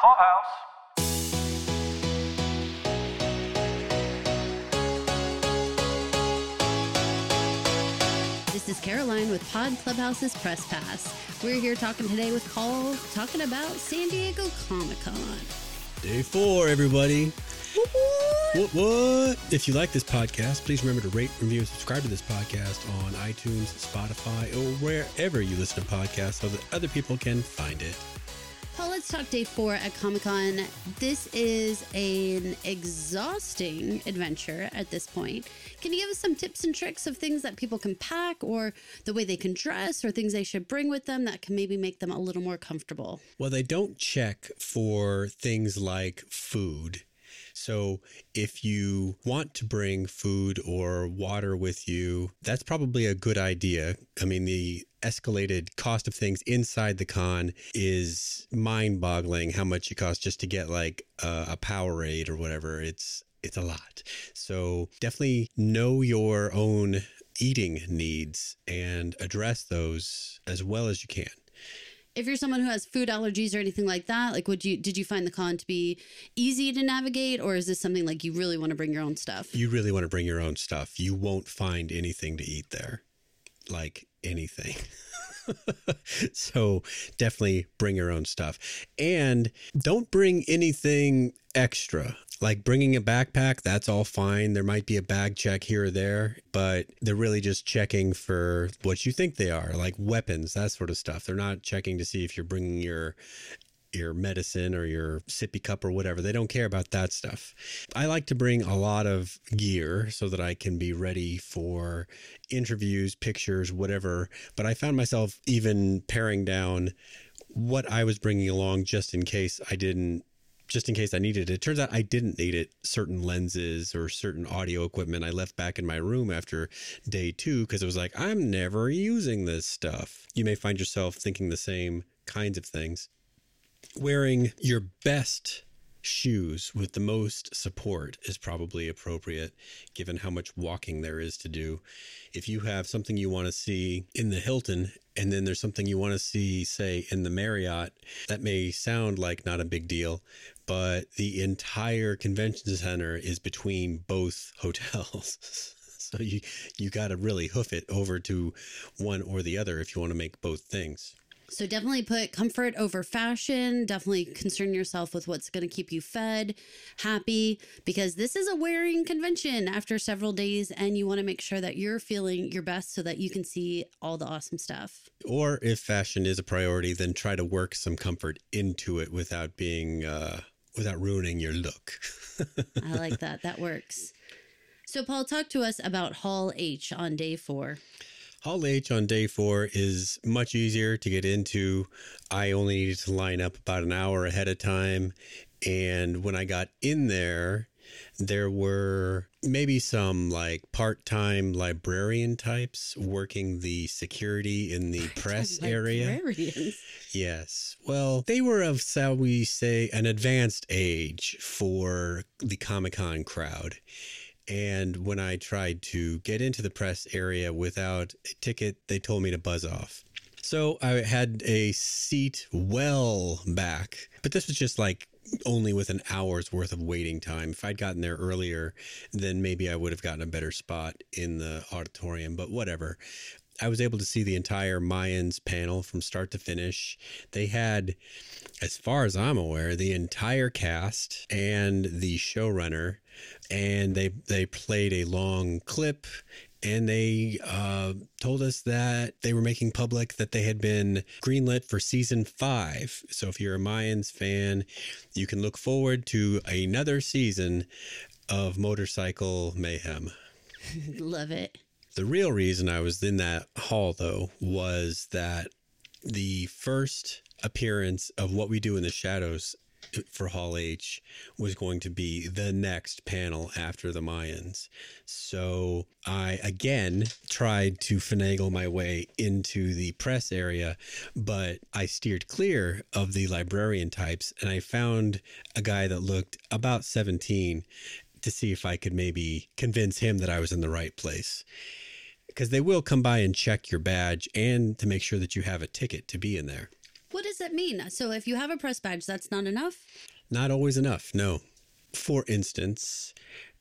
Clubhouse. This is Caroline with Pod Clubhouse's Press Pass. We're here talking today with Paul, talking about San Diego Comic Con. Day four, everybody. What, what? If you like this podcast, please remember to rate, review, and subscribe to this podcast on iTunes, Spotify, or wherever you listen to podcasts so that other people can find it. Paul, let's talk day four at Comic Con. This is an exhausting adventure at this point. Can you give us some tips and tricks of things that people can pack, or the way they can dress, or things they should bring with them that can maybe make them a little more comfortable? Well, they don't check for things like food. So, if you want to bring food or water with you, that's probably a good idea. I mean, the escalated cost of things inside the con is mind boggling how much it costs just to get like a, a Powerade or whatever. It's it's a lot. So definitely know your own eating needs and address those as well as you can. If you're someone who has food allergies or anything like that, like would you did you find the con to be easy to navigate, or is this something like you really want to bring your own stuff? You really want to bring your own stuff. You won't find anything to eat there. Like anything. so definitely bring your own stuff. And don't bring anything extra. Like bringing a backpack, that's all fine. There might be a bag check here or there, but they're really just checking for what you think they are, like weapons, that sort of stuff. They're not checking to see if you're bringing your your medicine or your sippy cup or whatever. They don't care about that stuff. I like to bring a lot of gear so that I can be ready for interviews, pictures, whatever. But I found myself even paring down what I was bringing along just in case I didn't just in case I needed it. It turns out I didn't need it. Certain lenses or certain audio equipment I left back in my room after day two because it was like, I'm never using this stuff. You may find yourself thinking the same kinds of things. Wearing your best shoes with the most support is probably appropriate given how much walking there is to do. If you have something you want to see in the Hilton and then there's something you want to see, say, in the Marriott, that may sound like not a big deal, but the entire convention center is between both hotels. so you you got to really hoof it over to one or the other if you want to make both things. So definitely put comfort over fashion. Definitely concern yourself with what's going to keep you fed, happy, because this is a wearing convention after several days, and you want to make sure that you're feeling your best so that you can see all the awesome stuff. Or if fashion is a priority, then try to work some comfort into it without being uh, without ruining your look. I like that. That works. So, Paul, talk to us about Hall H on day four. Hall H on day four is much easier to get into. I only needed to line up about an hour ahead of time. And when I got in there, there were maybe some like part time librarian types working the security in the press area. Librarians. Yes. Well, they were of, shall we say, an advanced age for the Comic Con crowd. And when I tried to get into the press area without a ticket, they told me to buzz off. So I had a seat well back, but this was just like only with an hour's worth of waiting time. If I'd gotten there earlier, then maybe I would have gotten a better spot in the auditorium, but whatever. I was able to see the entire Mayans panel from start to finish. They had, as far as I'm aware, the entire cast and the showrunner, and they they played a long clip. And they uh, told us that they were making public that they had been greenlit for season five. So if you're a Mayans fan, you can look forward to another season of Motorcycle Mayhem. Love it. The real reason I was in that hall, though, was that the first appearance of what we do in the shadows for Hall H was going to be the next panel after the Mayans. So I again tried to finagle my way into the press area, but I steered clear of the librarian types and I found a guy that looked about 17 to see if I could maybe convince him that I was in the right place. Because they will come by and check your badge and to make sure that you have a ticket to be in there. What does that mean? So if you have a press badge, that's not enough? Not always enough, no. For instance,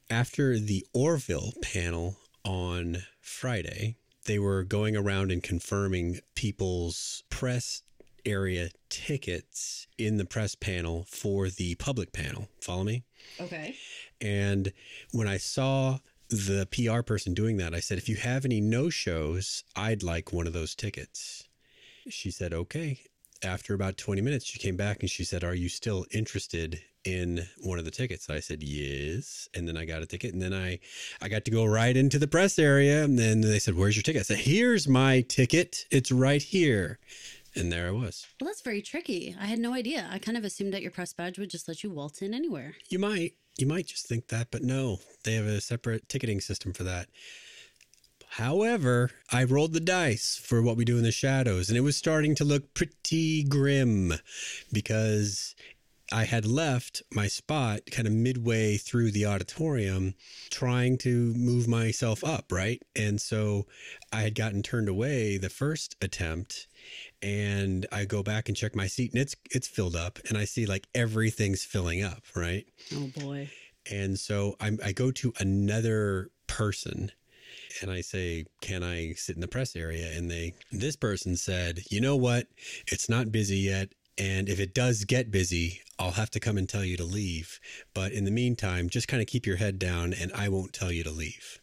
after the Orville panel on Friday, they were going around and confirming people's press area tickets in the press panel for the public panel. Follow me? Okay. And when I saw the PR person doing that, I said, if you have any no shows, I'd like one of those tickets. She said, okay. After about 20 minutes, she came back and she said, Are you still interested in one of the tickets? I said, Yes. And then I got a ticket and then I, I got to go right into the press area. And then they said, Where's your ticket? I said, Here's my ticket. It's right here. And there I was. Well, that's very tricky. I had no idea. I kind of assumed that your press badge would just let you waltz in anywhere. You might you might just think that, but no, they have a separate ticketing system for that. However, I rolled the dice for what we do in the shadows, and it was starting to look pretty grim because I had left my spot kind of midway through the auditorium trying to move myself up, right? And so I had gotten turned away the first attempt and I go back and check my seat and it's it's filled up and I see like everything's filling up, right? Oh boy. And so i I go to another person and I say, "Can I sit in the press area?" And they this person said, "You know what? It's not busy yet, and if it does get busy, I'll have to come and tell you to leave. But in the meantime, just kind of keep your head down and I won't tell you to leave."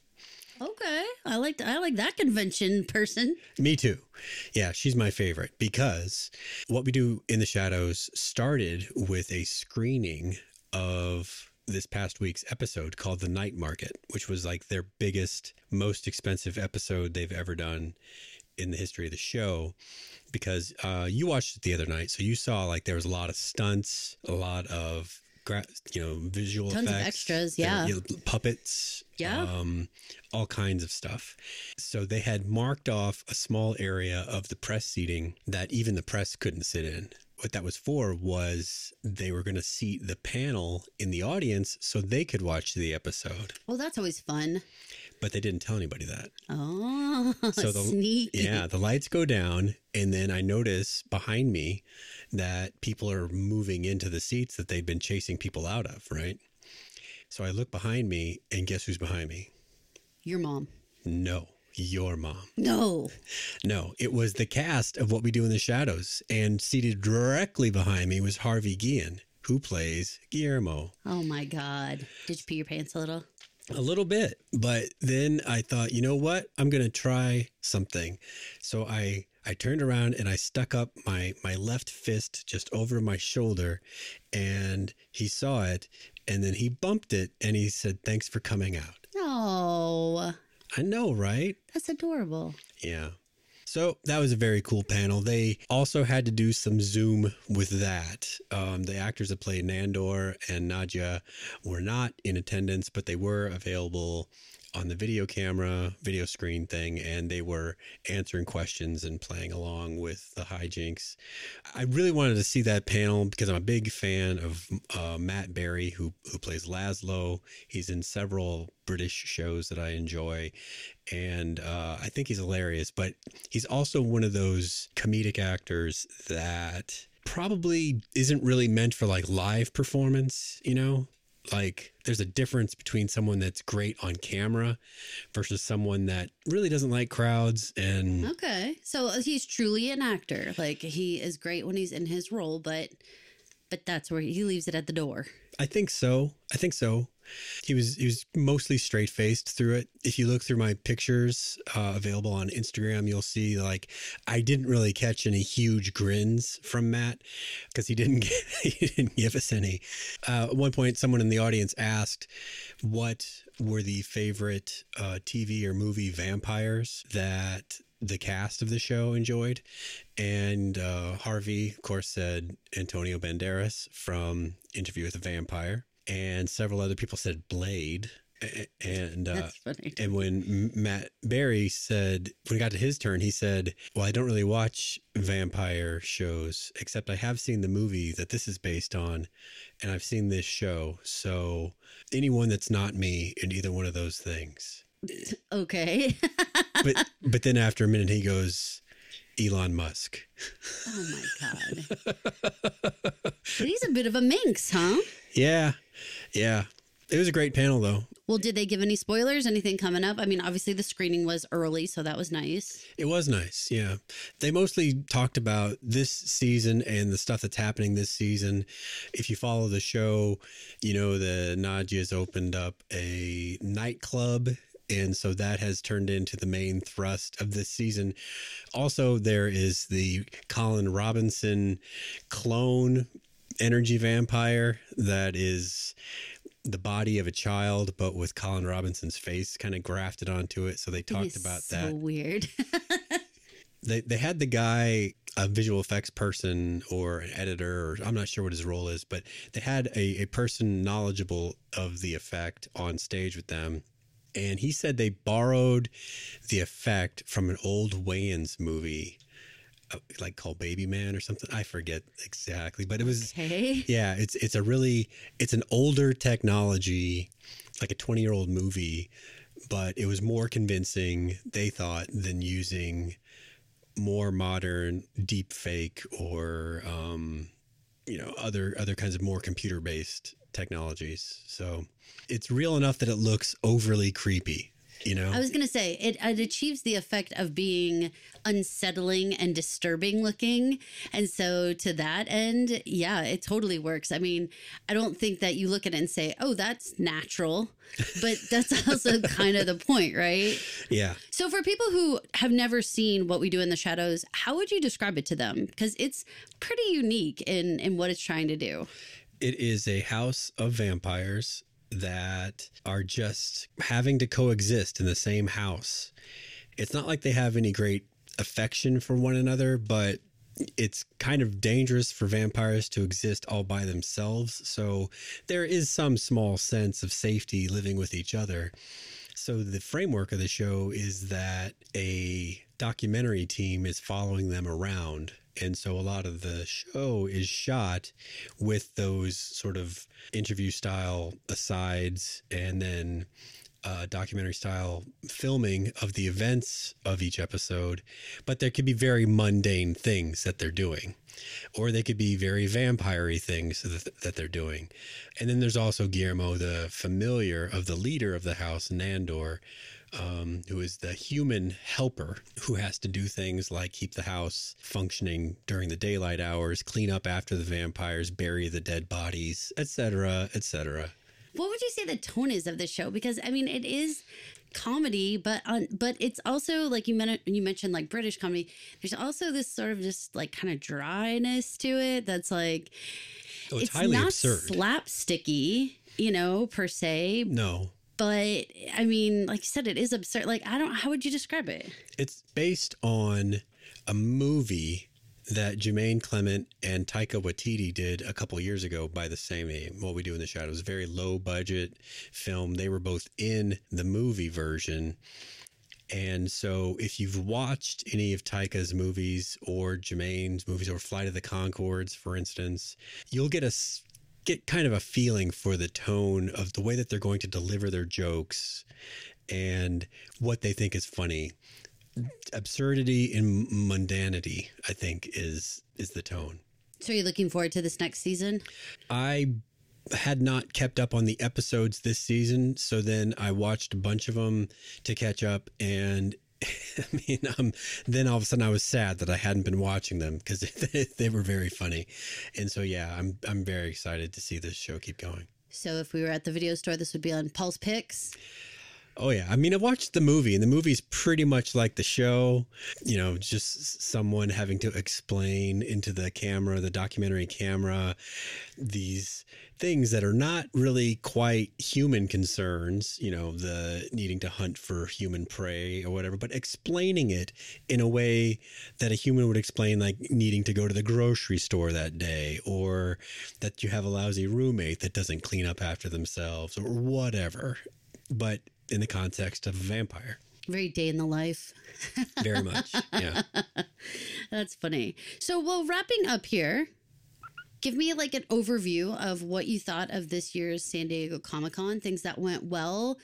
Okay, I like I like that convention person. Me too. Yeah, she's my favorite because what we do in the shadows started with a screening of this past week's episode called The Night Market, which was like their biggest, most expensive episode they've ever done in the history of the show because uh, you watched it the other night. So you saw like there was a lot of stunts, a lot of gra- you know visual Tons of effects, extras, there- yeah. you know, puppets, Yeah. um, all kinds of stuff. So they had marked off a small area of the press seating that even the press couldn't sit in. What that was for was they were going to seat the panel in the audience so they could watch the episode, Well, that's always fun. But they didn't tell anybody that. Oh, So the sneaky. yeah, the lights go down, and then I notice behind me that people are moving into the seats that they'd been chasing people out of. Right. So I look behind me, and guess who's behind me? Your mom. No, your mom. No. No, it was the cast of What We Do in the Shadows, and seated directly behind me was Harvey Guillen, who plays Guillermo. Oh my God. Did you pee your pants a little? A little bit, but then I thought, you know what? I'm going to try something. So I I turned around and I stuck up my my left fist just over my shoulder and he saw it and then he bumped it and he said, "Thanks for coming out." Oh, I know, right? that's adorable. Yeah. So that was a very cool panel. They also had to do some Zoom with that. Um, the actors that played Nandor and Nadja were not in attendance, but they were available on the video camera, video screen thing, and they were answering questions and playing along with the hijinks. I really wanted to see that panel because I'm a big fan of uh, Matt Berry, who who plays Laszlo. He's in several British shows that I enjoy, and uh, I think he's hilarious. But he's also one of those comedic actors that probably isn't really meant for like live performance. You know, like there's a difference between someone that's great on camera versus someone that really doesn't like crowds and Okay. So he's truly an actor. Like he is great when he's in his role, but but that's where he leaves it at the door. I think so. I think so. He was he was mostly straight faced through it. If you look through my pictures uh, available on Instagram, you'll see like I didn't really catch any huge grins from Matt because he didn't get, he didn't give us any. Uh, at one point, someone in the audience asked, "What were the favorite uh, TV or movie vampires that?" The cast of the show enjoyed. And uh, harvey of course said antonio banderas from interview with a vampire and several other people said blade. And uh, and when matt berry said when he got to his turn he said well i don't really watch vampire shows except i have seen the movie that this is based on and i've seen this show. So anyone that's not me in either one of those things Okay. but but then after a minute he goes Elon Musk. Oh my god. He's a bit of a minx, huh? Yeah. Yeah. It was a great panel though. Well, did they give any spoilers? Anything coming up? I mean, obviously the screening was early, so that was nice. It was nice. Yeah. They mostly talked about this season and the stuff that's happening this season. If you follow the show, you know the Nadja's opened up a nightclub and so that has turned into the main thrust of this season. Also, there is the Colin Robinson clone energy vampire that is the body of a child, but with Colin Robinson's face kind of grafted onto it. So they talked about so that. weird. They they had the guy, a visual effects person or an editor, or I'm not sure what his role is, but they had a, a person knowledgeable of the effect on stage with them. And he said they borrowed the effect from an old Wayans movie, uh, like called Baby Man or something. I forget exactly, but it was okay. yeah, it's it's a really it's an older technology, like a 20 year old movie, but it was more convincing, they thought, than using more modern deep fake or um, you know, other other kinds of more computer based technologies. So it's real enough that it looks overly creepy, you know? I was going to say it, it achieves the effect of being unsettling and disturbing looking. And so, to that end, yeah, it totally works. I mean, I don't think that you look at it and say, oh, that's natural, but that's also kind of the point, right? yeah. So, for people who have never seen what we do in the shadows, how would you describe it to them? Because it's pretty unique in, in what it's trying to do. It is a house of vampires that are just having to coexist in the same house. It's not like they have any great affection for one another, but it's kind of dangerous for vampires to exist all by themselves. So there is some small sense of safety living with each other. So the framework of the show is that a documentary team is following them around. And so a lot of the show is shot with those sort of interview style asides and then uh, documentary style filming of the events of each episode. But there could be very mundane things that they're doing, or they could be very vampire things that, that they're doing. And then there's also Guillermo, the familiar of the leader of the house, Nandor, um, who is the human helper who has to do things like keep the house functioning during the daylight hours, clean up after the vampires, bury the dead bodies, etc., etc. What would you say the tone is of the show? Because I mean, it is comedy, but on, but it's also like you men- you mentioned like British comedy. There's also this sort of just like kind of dryness to it. That's like Oh, it's, highly not absurd. slapsticky, you know, per se. no, But I mean, like you said, it is absurd. Like I don't. How would you describe it? it's based on a movie that Jermaine Clement and Taika Waititi did a couple years ago by the same name, What We Do in the Shadows. Very low budget film. They were both in the movie version. And so, if you've watched any of Taika's movies or Jermaine's movies or Flight of the Conchords, for instance, you'll get a get kind of a feeling for the tone of the way that they're going to deliver their jokes and what they think is funny. Absurdity and mundanity, I think, is is the tone. So are you looking forward to this next season? I had not kept up on the episodes this season, so then I watched a bunch of them to catch up. And I mean, um, then all of a sudden I was sad that I hadn't been watching them because they were very funny. And so, yeah, I'm I'm very excited to see this show keep going. So if we were at the video store, this would be on Paul's Picks. Oh yeah, I mean, I watched the movie, and the movie's pretty much like the show. You know, just someone having to explain into the camera, the documentary camera, these things that are not really quite human concerns. You know, the needing to hunt for human prey or whatever, but explaining it in a way that a human would explain, like needing to go to the grocery store that day, or that you have a lousy roommate that doesn't clean up after themselves, or whatever. But in the context of a vampire. Very day in the life. Very much. Yeah. That's funny. So, well, wrapping up here, give me like an overview of what you thought of this year's San Diego Comic Con, things that went well,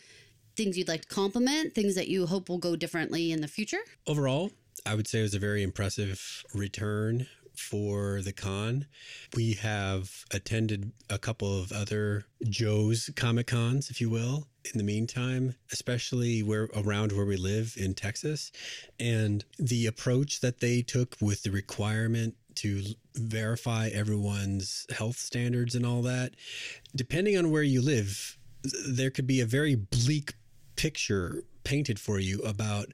things you'd like to compliment, things that you hope will go differently in the future. Overall, I would say it was a very impressive return for the con. We have attended a couple of other Joe's Comic Cons, if you will, in the meantime, especially where around where we live in Texas. And the approach that they took with the requirement to verify everyone's health standards and all that, depending on where you live, there could be a very bleak picture painted for you about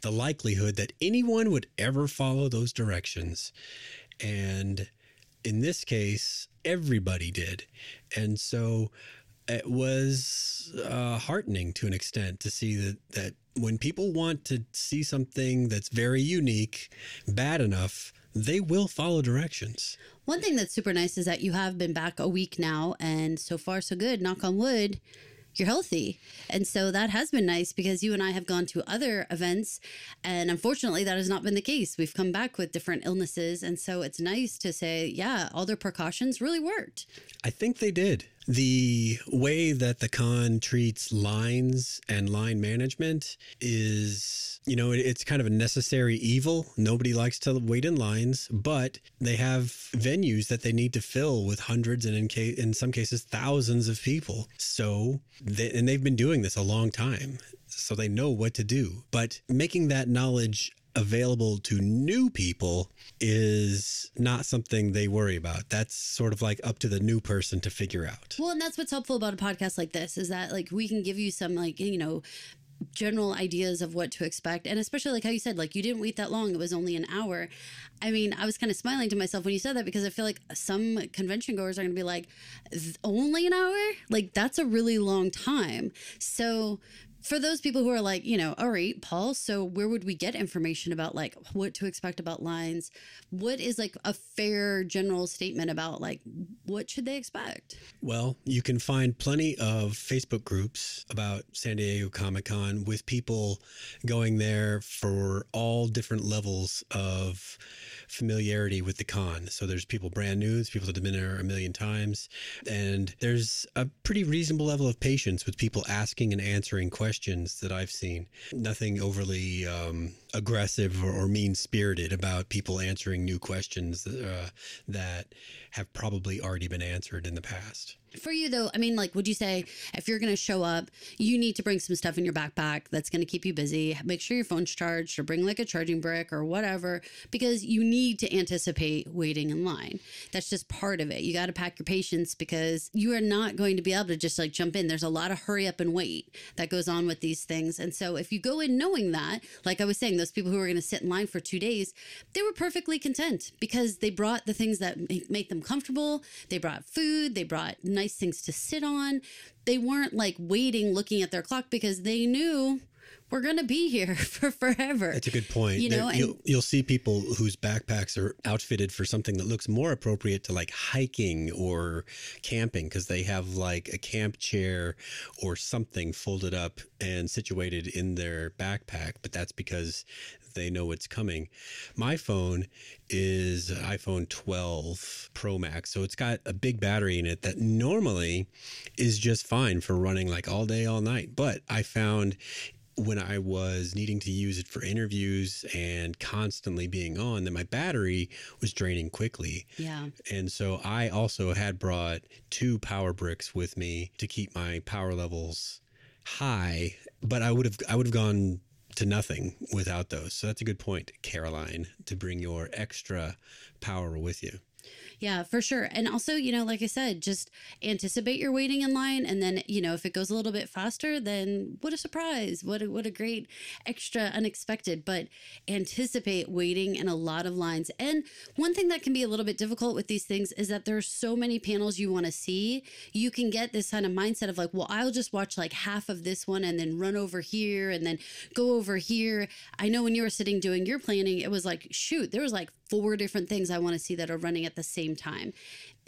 the likelihood that anyone would ever follow those directions. And in this case, everybody did. And so it was uh, heartening to an extent to see that, that when people want to see something that's very unique, bad enough, they will follow directions. One thing that's super nice is that you have been back a week now, and so far, so good. Knock on wood you're healthy. And so that has been nice because you and I have gone to other events. And unfortunately, that has not been the case. We've come back with different illnesses. And so it's nice to say, yeah, all their precautions really worked. I think they did. The way that the con treats lines and line management is, you know, it's kind of a necessary evil. Nobody likes to wait in lines, but they have venues that they need to fill with hundreds and in, in some cases thousands of people. So, they, and they've been doing this a long time so they know what to do. But making that knowledge available to new people is not something they worry about. That's sort of like up to the new person to figure out. Well, and that's what's helpful about a podcast like this is that like we can give you some like, you know, general ideas of what to expect. And especially like how you said like you didn't wait that long. It was only an hour. I mean i was kind of smiling to myself when you said that because i feel like some convention goers are going to be like only an hour? Like that's a really long time. So for those people who are like, you know, all right, Paul, so where would we get information about like what to expect about lines? What is like a fair general statement about like what should they expect? Well, you can find plenty of Facebook groups about San Diego Comic Con with people going there for all different levels of familiarity with the con. So there's people brand new, there's people that have been there a million times, and there's a pretty reasonable level of patience with people asking and answering questions that I've seen. Nothing overly um, aggressive or, or mean spirited about people answering new questions uh, that have probably already been answered in the past. For you though, I mean, like, would you say if you're going to show up, you need to bring some stuff in your backpack that's going to keep you busy? Make sure your phone's charged, or bring like a charging brick or whatever, because you need to anticipate waiting in line. That's just part of it. You got to pack your patience because you are not going to be able to just like jump in. There's a lot of hurry up and wait that goes on with these things, and so if you go in knowing that, like I was saying, those people who are going to sit in line for two days, they were perfectly content because they brought the things that make them comfortable. They brought food. They brought nice nice things to sit on. They weren't like waiting, looking at their clock because they knew we're going to be here for forever. That's a good point. You know, you'll, you'll see people whose backpacks are outfitted for something that looks more appropriate to like hiking or camping because they have like a camp chair or something folded up and situated in their backpack. But that's because they know what's coming. My phone is iPhone 12 Pro Max, so it's got a big battery in it that normally is just fine for running like all day, all night. But I found when I was needing to use it for interviews and constantly being on, that my battery was draining quickly. Yeah. And so I also had brought two power bricks with me to keep my power levels high, but I would have I would have gone to nothing without those. So that's a good point, Caroline, to bring your extra power with you. Yeah, for sure. And also, you know, like I said, just anticipate your waiting in line. And then, you know, if it goes a little bit faster, then what a surprise. What a, what a great extra unexpected. But anticipate waiting in a lot of lines. And one thing that can be a little bit difficult with these things is that there's so many panels you want to see. You can get this kind of mindset of like, well, I'll just watch like half of this one and then run over here and then go over here. I know when you were sitting doing your planning, it was like, shoot, there was like four different things I want to see that are running at the same time.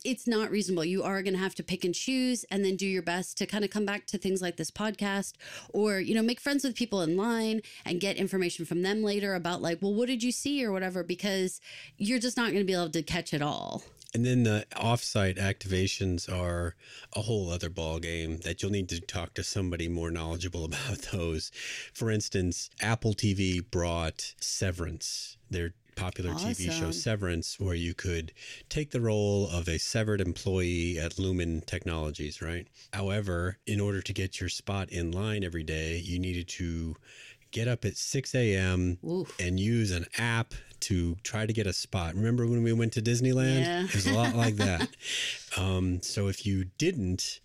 It's not reasonable. You are going to have to pick and choose and then do your best to kind of come back to things like this podcast or, you know, make friends with people in line and get information from them later about, like, well, what did you see or whatever, because you're just not going to be able to catch it all. And then the offsite activations are a whole other ball game that you'll need to talk to somebody more knowledgeable about those. For instance, Apple TV brought Severance, their popular TV show Severance, where you could take the role of a severed employee at Lumon Technologies, right? However, in order to get your spot in line every day, you needed to get up at 6 a.m. And use an app to try to get a spot. Remember when we went to Disneyland? Yeah. It was a lot like that. Um, so if you didn't,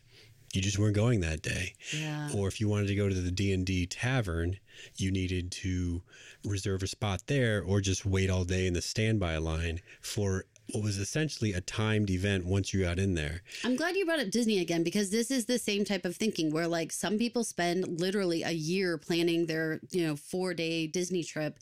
you just weren't going that day. Yeah. Or if you wanted to go to the D&D tavern, you needed to reserve a spot there or just wait all day in the standby line for what was essentially a timed event once you got in there. I'm glad you brought up Disney again because this is the same type of thinking where like some people spend literally a year planning their, you know, 4-day Disney trip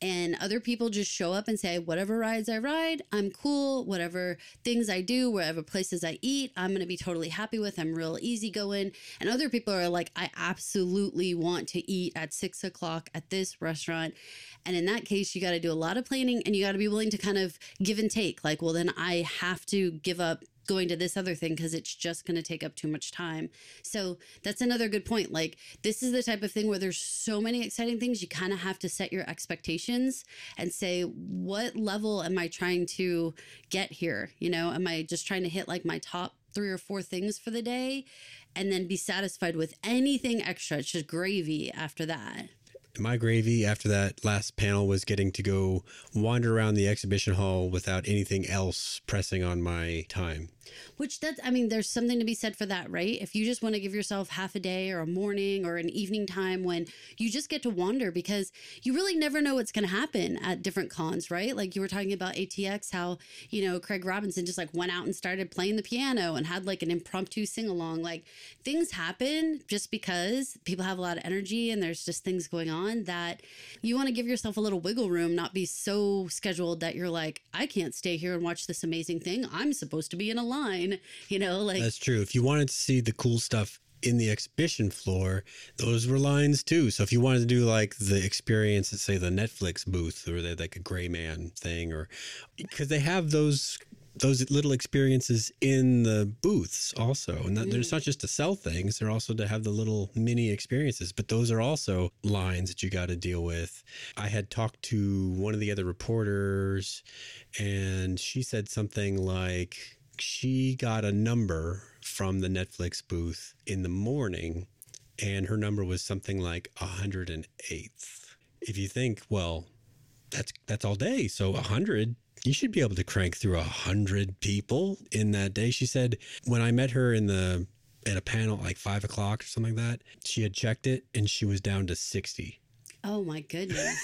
and other people just show up and say whatever rides I ride, I'm cool, whatever things I do, whatever places I eat, I'm going to be totally happy with. I'm real easygoing. And other people are like I absolutely want to eat at 6 o'clock at this restaurant. And in that case, you got to do a lot of planning and you got to be willing to kind of give and take. Like, well, then I have to give up going to this other thing because it's just going to take up too much time. So that's another good point. Like, this is the type of thing where there's so many exciting things, you kind of have to set your expectations and say, what level am I trying to get here? You know, am I just trying to hit like my top three or four things for the day and then be satisfied with anything extra? It's just gravy after that. My gravy after that last panel was getting to go wander around the exhibition hall without anything else pressing on my time. Which that's, I mean, there's something to be said for that, right? If you just want to give yourself half a day or a morning or an evening time when you just get to wander because you really never know what's going to happen at different cons, right? Like you were talking about ATX, how, you know, Craig Robinson just like went out and started playing the piano and had like an impromptu sing along. Like things happen just because people have a lot of energy and there's just things going on that you want to give yourself a little wiggle room, not be so scheduled that you're like, I can't stay here and watch this amazing thing. I'm supposed to be in a line, you know, like That's true. If you wanted to see the cool stuff in the exhibition floor, those were lines too. So if you wanted to do like the experience at say the Netflix booth or they like a gray man thing or because they have those those little experiences in the booths also and that, there's mm. not just to sell things they're also to have the little mini experiences but those are also lines that you got to deal with i had talked to one of the other reporters and she said something like she got a number from the netflix booth in the morning and her number was something like 108th if you think well that's that's all day so 100 you should be able to crank through a hundred people in that day. She said when i met her in the at a panel like five o'clock or something like that she had checked it and she was down to 60 Oh my goodness.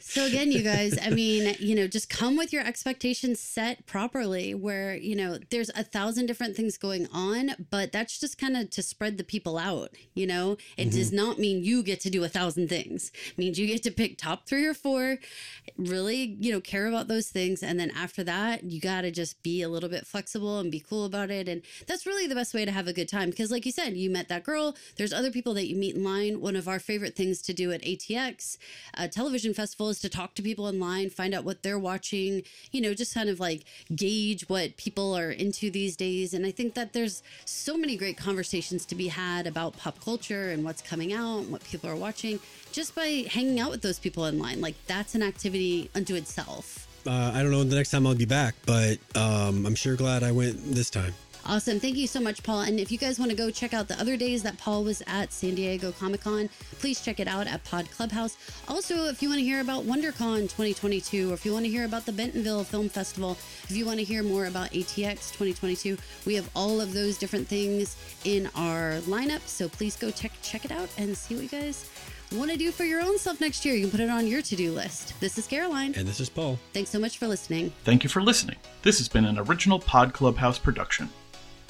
so again, you guys, I mean, you know, just come with your expectations set properly where, you know, there's a thousand different things going on, but that's just kind of to spread the people out, you know? It does mm-hmm. not mean you get to do a thousand things. It means you get to pick top 3 or 4, really, you know, care about those things and then after that, you got to just be a little bit flexible and be cool about it and that's really the best way to have a good time because like you said, you met that girl, there's other people that you meet in line. One of our favorite things to do at ATX uh, television festival is to talk to people in line, find out what they're watching, you know, just kind of like gauge what people are into these days. And I think that there's so many great conversations to be had about pop culture and what's coming out and what people are watching just by hanging out with those people in line. Like that's an activity unto itself. uh, i don't know the next time i'll be back but um, i'm sure glad i went this time Awesome. Thank you so much, Paul. And if you guys want to go check out the other days that Paul was at San Diego Comic Con, please check it out at Pod Clubhouse. Also, if you want to hear about WonderCon 2022, or if you want to hear about the Bentonville Film Festival, if you want to hear more about ATX 2022, we have all of those different things in our lineup. So please go check check it out and see what you guys want to do for your own self next year. You can put it on your to do list. This is Caroline. and this is paul Thanks so much for listening. Thank you for listening. This has been an original Pod Clubhouse production.